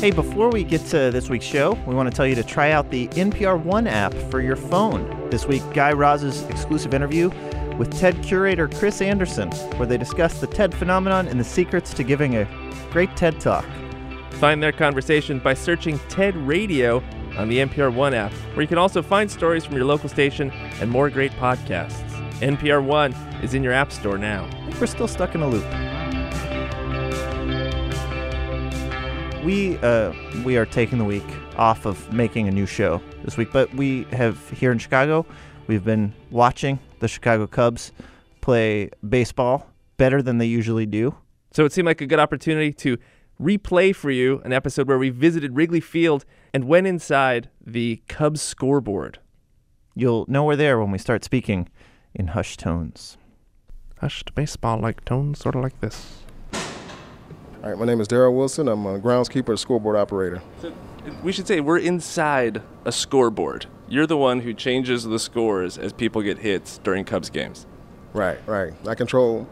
Hey, before we get to this week's show, we want to tell you to try out the NPR One app for your phone. This week, Guy Raz's exclusive interview with TED curator Chris Anderson, where they discuss the TED phenomenon and the secrets to giving a great TED talk. Find their conversation by searching TED Radio on the NPR One app, where you can also find stories from your local station and more great podcasts. NPR One is in your app store now. We're still stuck in a loop. We uh, we are taking the week off of making a new show this week, but we have here in Chicago. We've been watching the Chicago Cubs play baseball better than they usually do. So it seemed like a good opportunity to replay for you an episode where we visited Wrigley Field and went inside the Cubs scoreboard. You'll know we're there when we start speaking in hushed tones. Hushed baseball like tones, sort of like this. All right, my name is Daryl Wilson. I'm a groundskeeper, scoreboard operator. So we should say we're inside a scoreboard. You're the one who changes the scores as people get hits during Cubs games. Right, right. I control.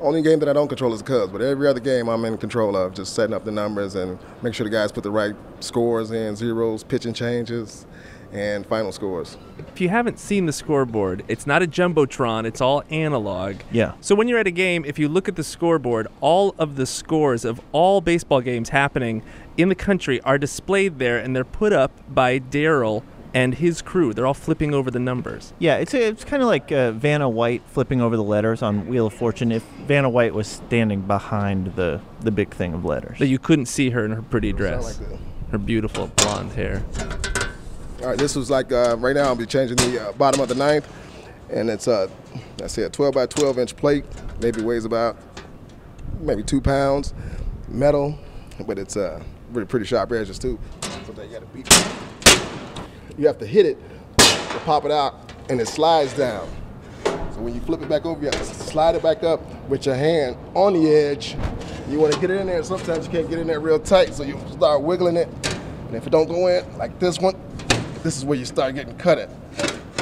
Only game that I don't control is the Cubs, but every other game I'm in control of, just setting up the numbers and make sure the guys put the right scores in, zeros, pitching changes, and final scores. If you haven't seen the scoreboard, it's not a jumbotron, it's all analog. Yeah. So when you're at a game, if you look at the scoreboard, all of the scores of all baseball games happening in the country are displayed there and they're put up by Daryl and his crew. They're all flipping over the numbers. Yeah, it's it's kind of like uh, Vanna White flipping over the letters on Wheel of Fortune. If Vanna White was standing behind the the big thing of letters, That you couldn't see her in her pretty dress, like her beautiful blonde hair. All right, this was like uh, right now I'll be changing the uh, bottom of the ninth, and it's a, I I say a 12 by 12 inch plate, maybe weighs about maybe two pounds, metal, but it's uh, really pretty sharp edges too. So you got to beat. You have to hit it to pop it out, and it slides down. So when you flip it back over, you have to slide it back up with your hand on the edge. You want to get it in there. Sometimes you can't get in there real tight, so you start wiggling it. And if it don't go in, like this one, this is where you start getting cut at.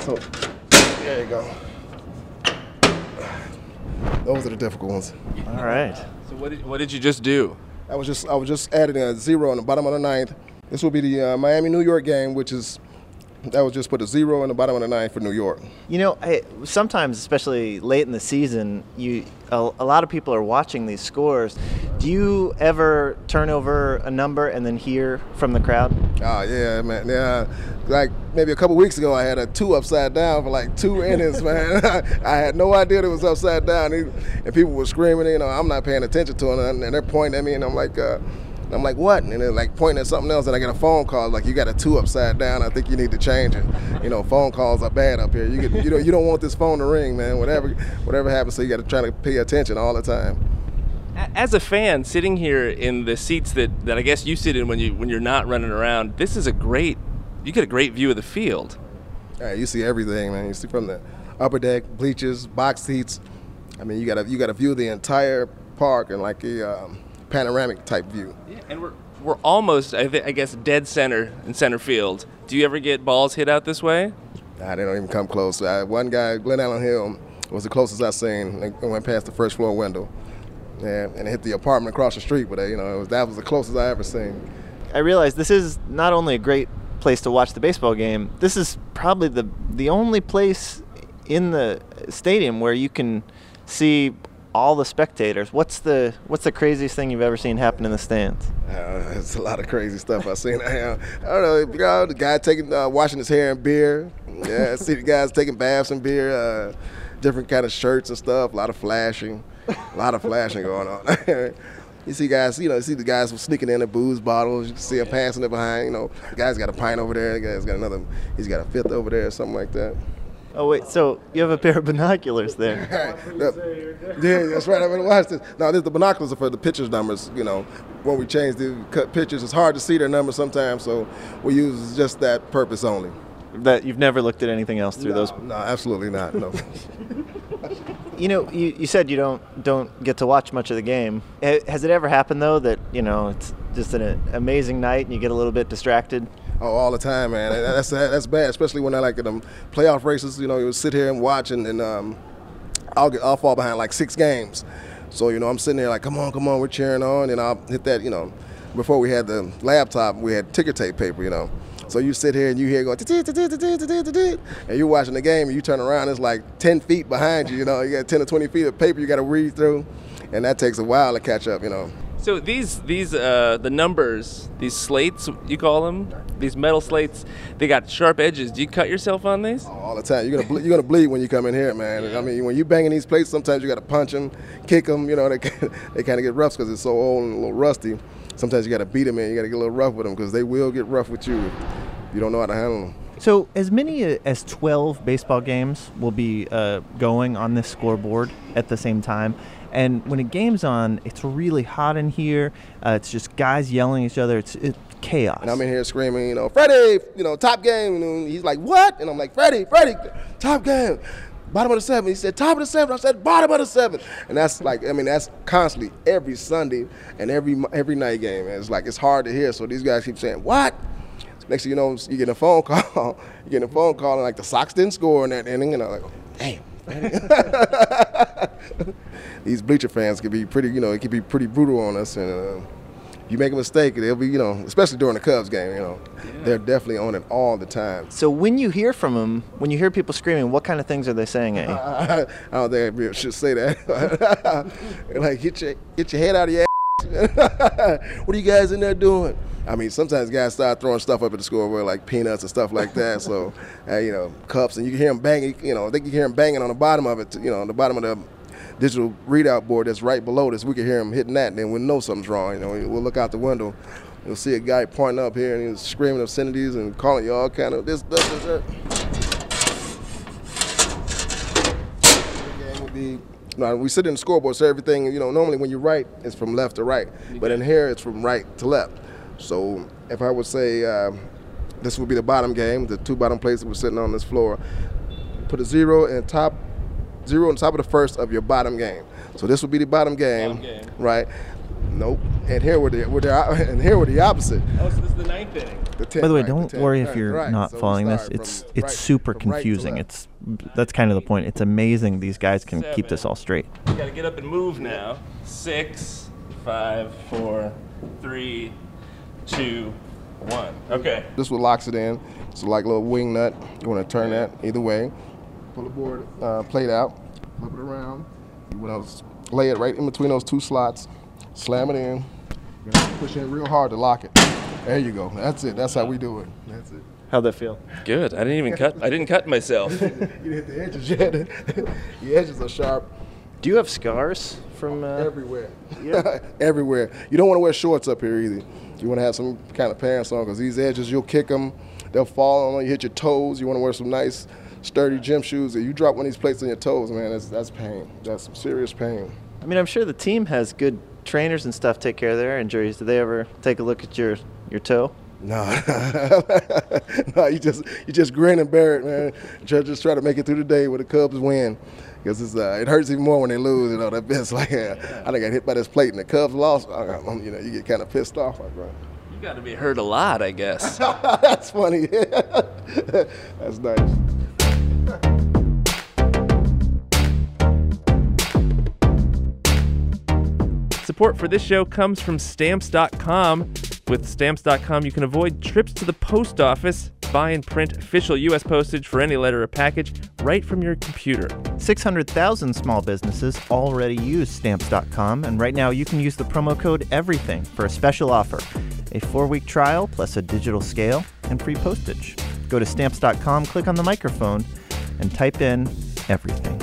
So there you go. Those are the difficult ones. all right. So what did, what did you just do? I was just I was just adding a zero on the bottom of the ninth. This will be the uh, Miami New York game, which is that was just put a zero in the bottom of the nine for New York. You know, I, sometimes, especially late in the season, you a, a lot of people are watching these scores. Do you ever turn over a number and then hear from the crowd? Oh yeah, man. Yeah, like maybe a couple weeks ago, I had a two upside down for like two innings, man. I had no idea it was upside down, and people were screaming. You know, I'm not paying attention to it, and they're pointing at me, and I'm like. Uh, I'm like, what? And they're like pointing at something else, and I get a phone call like, you got a two upside down. I think you need to change it. You know, phone calls are bad up here. You get, you know, you don't want this phone to ring, man. Whatever, whatever happens, so you got to try to pay attention all the time. As a fan, sitting here in the seats that, that I guess you sit in when you when you're not running around, this is a great. You get a great view of the field. Yeah, you see everything, man. You see from the upper deck, bleachers, box seats. I mean, you got to you got to view the entire park and like the. um, panoramic type view. Yeah, And we're we're almost, I, th- I guess, dead center in center field. Do you ever get balls hit out this way? Nah, they don't even come close. Uh, one guy, Glenallen Hill, was the closest I've seen. It went past the first floor window, yeah, and it hit the apartment across the street. But uh, you know, it was, that was the closest I ever seen. I realize this is not only a great place to watch the baseball game. This is probably the the only place in the stadium where you can see all the spectators. What's the what's the craziest thing you've ever seen happen in the stands? Uh, it's a lot of crazy stuff I've seen. I, don't know, you know, the guy taking uh, washing his hair in beer. Yeah, I see the guys taking baths in beer. Uh, different kind of shirts and stuff. A lot of flashing. A lot of flashing going on. You see guys, you know, you see the guys sneaking in the booze bottles. You see them passing it behind. You know, the guy's got a pint over there. The guy's got another. He's got a fifth over there, something like that. Oh wait, so you have a pair of binoculars there. yeah, that's right. I'm gonna watch this. Now, this, the binoculars are for the pitchers' numbers. You know, when we change the cut pitchers, it's hard to see their numbers sometimes, so we use just that purpose only. that you've never looked at anything else through those. No, absolutely not. No. You know, you, you said you don't don't get to watch much of the game. Has it ever happened though that you know it's just an amazing night and you get a little bit distracted? Oh, all the time, man. That's that's bad, especially when I like in them playoff races. You know, you sit here and watch, and, and um, I'll get I'll fall behind like six games. So you know, I'm sitting there like, come on, come on, we're cheering on, and I'll hit that. You know, before we had the laptop, we had ticker tape paper, you know. So you sit here and you hear going, and you're watching the game, and you turn around, it's like 10 feet behind you, you know. You got 10 or 20 feet of paper you got to read through, and that takes a while to catch up, you know. So these these uh, the numbers, these slates you call them, these metal slates, they got sharp edges. Do you cut yourself on these? all the time. You're gonna ble- you're gonna bleed when you come in here, man. I mean, when you banging these plates, sometimes you got to punch them, kick them. You know, they they kind of get rough because it's so old and a little rusty. Sometimes you got to beat them in. You got to get a little rough with them because they will get rough with you if you don't know how to handle them. So, as many as 12 baseball games will be uh, going on this scoreboard at the same time. And when a game's on, it's really hot in here. Uh, it's just guys yelling at each other. It's, it's chaos. And I'm in here screaming, you know, Freddie, you know, top game. And he's like, what? And I'm like, Freddie, Freddie, top game. Bottom of the seven. He said, top of the seven. I said, bottom of the seven. And that's like, I mean, that's constantly every Sunday and every every night game. And it's like, it's hard to hear. So these guys keep saying, what? Next thing you know, you get a phone call. you get a phone call, and like the Sox didn't score in that inning. And I'm like, damn. These bleacher fans can be pretty, you know, it can be pretty brutal on us. And uh, if you make a mistake, they'll be, you know, especially during the Cubs game, you know, they're definitely on it all the time. so, when you hear from them, when you hear people screaming, what kind of things are they saying at you? I don't think I should say that. like, get your get your head out of your ass. what are you guys in there doing? I mean, sometimes guys start throwing stuff up at the scoreboard like peanuts and stuff like that. so, uh, you know, cups, and you can hear them banging. You know, they can hear them banging on the bottom of it. You know, on the bottom of the digital readout board that's right below this. We can hear him hitting that, and then we'll know something's wrong. You know, we'll look out the window. You'll see a guy pointing up here and he's screaming obscenities and calling you all kind of this, this, this, that. would be. No, we sit in the scoreboard, so everything you know. Normally, when you write, it's from left to right, but in here, it's from right to left. So, if I would say uh, this would be the bottom game, the two bottom places we're sitting on this floor, put a zero in top, zero on top of the first of your bottom game. So this would be the bottom game, Bottom game. right? Nope. And here we're the, we're the and here we're the opposite. Oh, so this is the ninth inning. The 10th, By the way, right, don't 10th, worry if you're right. not So following this. It's it's right- super from right confusing. It's that's kind of the point. It's amazing these guys can keep this all straight. You gotta get up and move now. Six, five, four, three, two, one. Okay. This what locks it in. It's like a little wing nut. You want to turn that either way. Pull the board uh, plate out, flip it around. You want to lay it right in between those two slots. Slam it in. Push in real hard to lock it. There you go. That's it. That's how we do it. That's it. How'd that feel? Good. I didn't even cut. I didn't cut myself. You didn't hit the edges yet. the edges are sharp Do you have scars from? Uh, everywhere. Yeah. everywhere. You don't want to wear shorts up here either. You want to have some kind of pants on because these edges, you'll kick them, they'll fall on you, hit your toes. You want to wear some nice, sturdy gym shoes. If you drop one of these plates on your toes, man, that's, that's pain. That's some serious pain. I mean, I'm sure the team has good trainers and stuff take care of their injuries. Do they ever take a look at your your toe? No, no, you just you just grin and bear it, man. Just, just try to make it through the day with the Cubs win, because uh, it hurts even more when they lose. You know, that it's like uh, I think I got hit by this plate and the Cubs lost. I, you know, you get kind of pissed off, like, bro. You gotta be hurt a lot, I guess. That's funny. That's nice. Support for this show comes from Stamps.com. With Stamps.com, you can avoid trips to the post office, buy and print official U.S. postage for any letter or package right from your computer. 600,000 small businesses already use stamps.com, and right now you can use the promo code EVERYTHING for a special offer a four week trial plus a digital scale and free postage. Go to stamps.com, click on the microphone, and type in everything.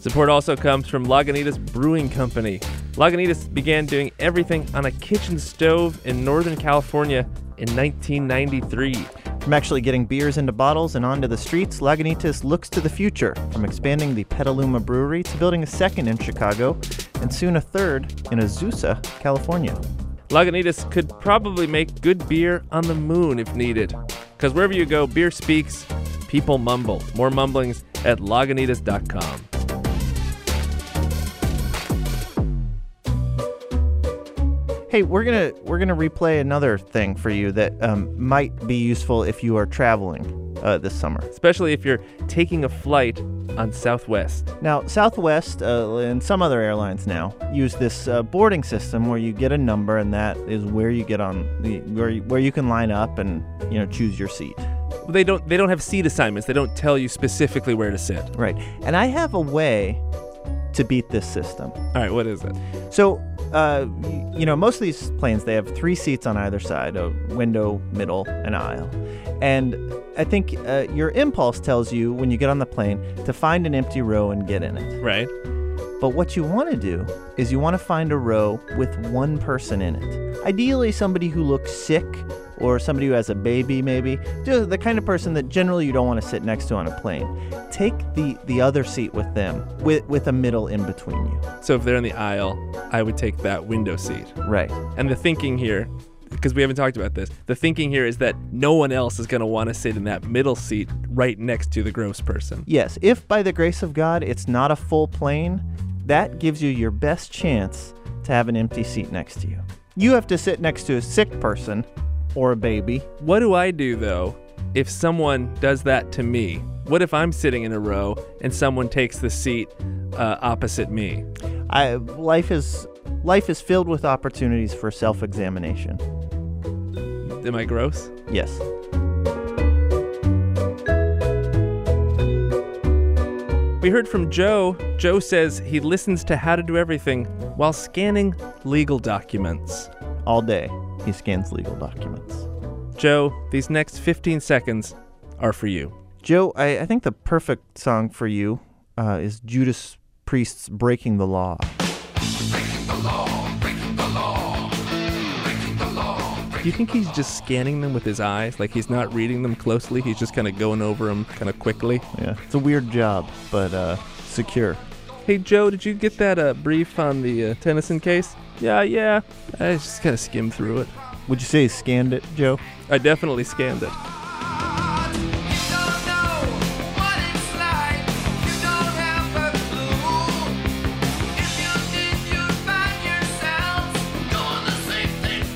Support also comes from Lagunitas Brewing Company. Lagunitas began doing everything on a kitchen stove in Northern California in 1993. From actually getting beers into bottles and onto the streets, Lagunitas looks to the future, from expanding the Petaluma Brewery to building a second in Chicago, and soon a third in Azusa, California. Lagunitas could probably make good beer on the moon if needed. Because wherever you go, beer speaks, people mumble. More mumblings at lagunitas.com. Hey, we're gonna we're gonna replay another thing for you that um, might be useful if you are traveling uh, this summer. especially if you're taking a flight on Southwest. Now, Southwest uh, and some other airlines now use this uh, boarding system where you get a number, and that is where you get on the where you, where you can line up and you know choose your seat. They don't they don't have seat assignments. They don't tell you specifically where to sit. Right. And I have a way to beat this system. All right, what is it? So, uh, you know, most of these planes they have three seats on either side: a window, middle, and aisle. And I think uh, your impulse tells you when you get on the plane to find an empty row and get in it. Right. But what you want to do is you want to find a row with one person in it. Ideally, somebody who looks sick or somebody who has a baby, maybe. Just the kind of person that generally you don't want to sit next to on a plane. Take the, the other seat with them, with, with a middle in between you. So if they're in the aisle, I would take that window seat. Right. And the thinking here, because we haven't talked about this, the thinking here is that no one else is going to want to sit in that middle seat right next to the gross person. Yes, if by the grace of God it's not a full plane, that gives you your best chance to have an empty seat next to you. You have to sit next to a sick person or a baby. What do I do though if someone does that to me? What if I'm sitting in a row and someone takes the seat uh, opposite me? I, life is life is filled with opportunities for self-examination. Am I gross? Yes. We heard from Joe. Joe says he listens to How to Do Everything while scanning legal documents. All day he scans legal documents. Joe, these next 15 seconds are for you. Joe, I, I think the perfect song for you uh, is Judas Priest's "Breaking the Law." Do you think he's just scanning them with his eyes? Like he's not reading them closely? He's just kind of going over them kind of quickly? Yeah, it's a weird job, but uh, secure. Hey, Joe, did you get that uh, brief on the uh, Tennyson case? Yeah, yeah. I just kind of skimmed through it. Would you say he scanned it, Joe? I definitely scanned it.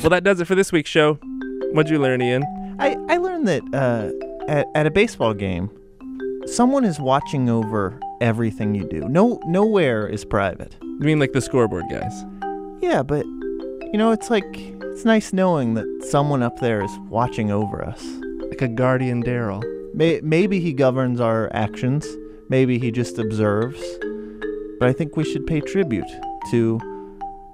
Well, that does it for this week's show. What'd you learn, Ian? I, I learned that uh, at, at a baseball game, someone is watching over everything you do. No, nowhere is private. You mean like the scoreboard guys? Yeah, but you know, it's like it's nice knowing that someone up there is watching over us. Like a guardian Daryl. May, maybe he governs our actions. Maybe he just observes. But I think we should pay tribute to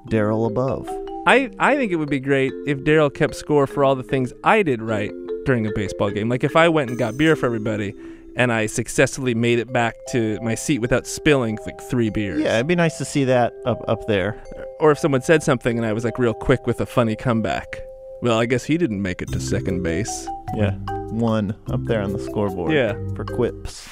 Daryl above. I, I think it would be great if Daryl kept score for all the things I did right during a baseball game. Like if I went and got beer for everybody and I successfully made it back to my seat without spilling like three beers. Yeah, it'd be nice to see that up up there. Or if someone said something and I was like real quick with a funny comeback. Well, I guess he didn't make it to second base. Yeah, one up there on the scoreboard. Yeah. for quips.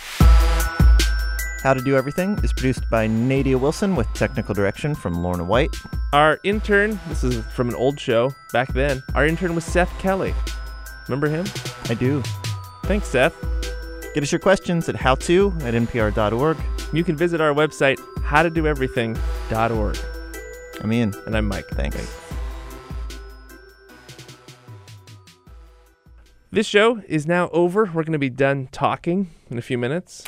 How to Do Everything is produced by Nadia Wilson with technical direction from Lorna White. Our intern, this is from an old show back then. Our intern was Seth Kelly. Remember him? I do. Thanks, Seth. Get us your questions at howto at npr.org. You can visit our website, howtodoeverything.org. I'm Ian. And I'm Mike. Thanks. This show is now over. We're going to be done talking in a few minutes.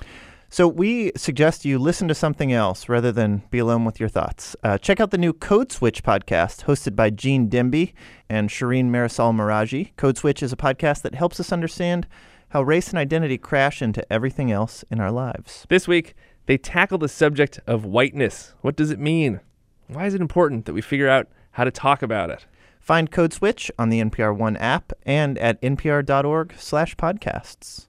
So we suggest you listen to something else rather than be alone with your thoughts. Uh, check out the new Code Switch podcast hosted by Gene Demby and Shereen Marisol Meraji. Code Switch is a podcast that helps us understand how race and identity crash into everything else in our lives. This week, they tackle the subject of whiteness. What does it mean? Why is it important that we figure out how to talk about it? Find Code Switch on the NPR One app and at npr.org slash podcasts.